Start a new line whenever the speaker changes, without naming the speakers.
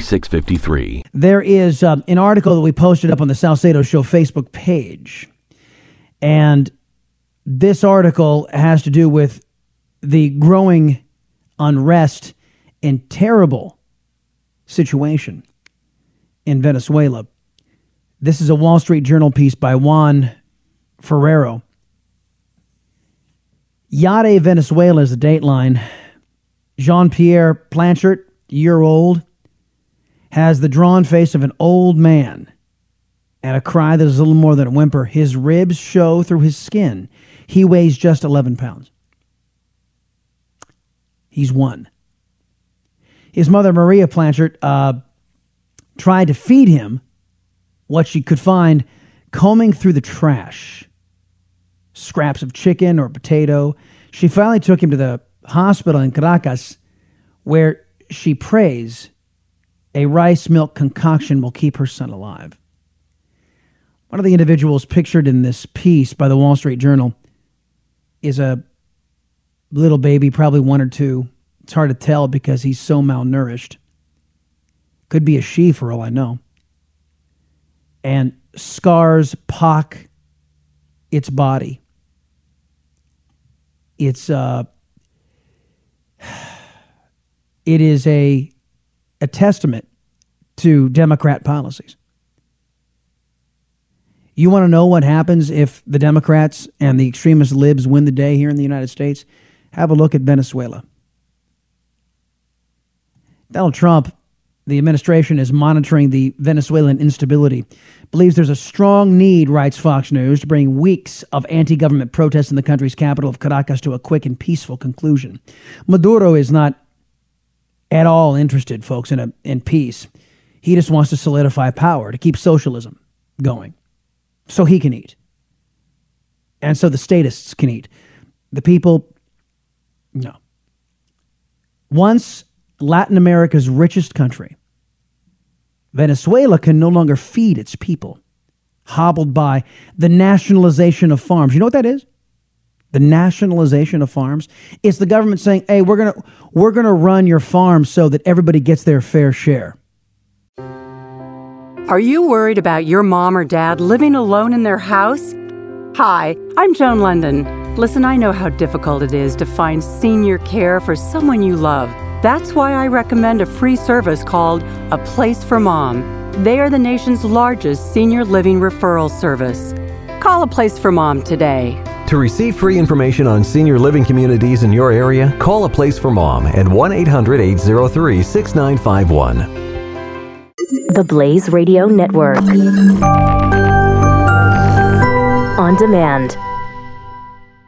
4653.
There is um, an article that we posted up on the Salcedo Show Facebook page. And this article has to do with the growing unrest and terrible situation in Venezuela. This is a Wall Street Journal piece by Juan Forero. Yade Venezuela is the dateline. Jean Pierre Planchart, year old, has the drawn face of an old man and a cry that is a little more than a whimper. His ribs show through his skin. He weighs just 11 pounds. He's one. His mother, Maria Planchart, uh, tried to feed him what she could find combing through the trash scraps of chicken or potato. She finally took him to the hospital in Caracas where she prays a rice milk concoction will keep her son alive. One of the individuals pictured in this piece by the Wall Street Journal is a little baby, probably one or two. It's hard to tell because he's so malnourished. Could be a she for all I know. And scars pock its body. It's uh it is a a testament to Democrat policies. You want to know what happens if the Democrats and the extremist libs win the day here in the United States? Have a look at Venezuela. Donald Trump, the administration is monitoring the Venezuelan instability. Believes there's a strong need, writes Fox News, to bring weeks of anti government protests in the country's capital of Caracas to a quick and peaceful conclusion. Maduro is not at all interested, folks, in a in peace. He just wants to solidify power to keep socialism going, so he can eat, and so the statists can eat. The people, no. Once Latin America's richest country, Venezuela can no longer feed its people, hobbled by the nationalization of farms. You know what that is? The nationalization of farms. It's the government saying, "Hey, we're going to we're going to run your farm so that everybody gets their fair share."
Are you worried about your mom or dad living alone in their house? Hi, I'm Joan Lunden. Listen, I know how difficult it is to find senior care for someone you love. That's why I recommend a free service called A Place for Mom. They are the nation's largest senior living referral service. Call A Place for Mom today.
To receive free information on senior living communities in your area, call a place for mom at 1 800 803 6951.
The Blaze Radio Network. On demand.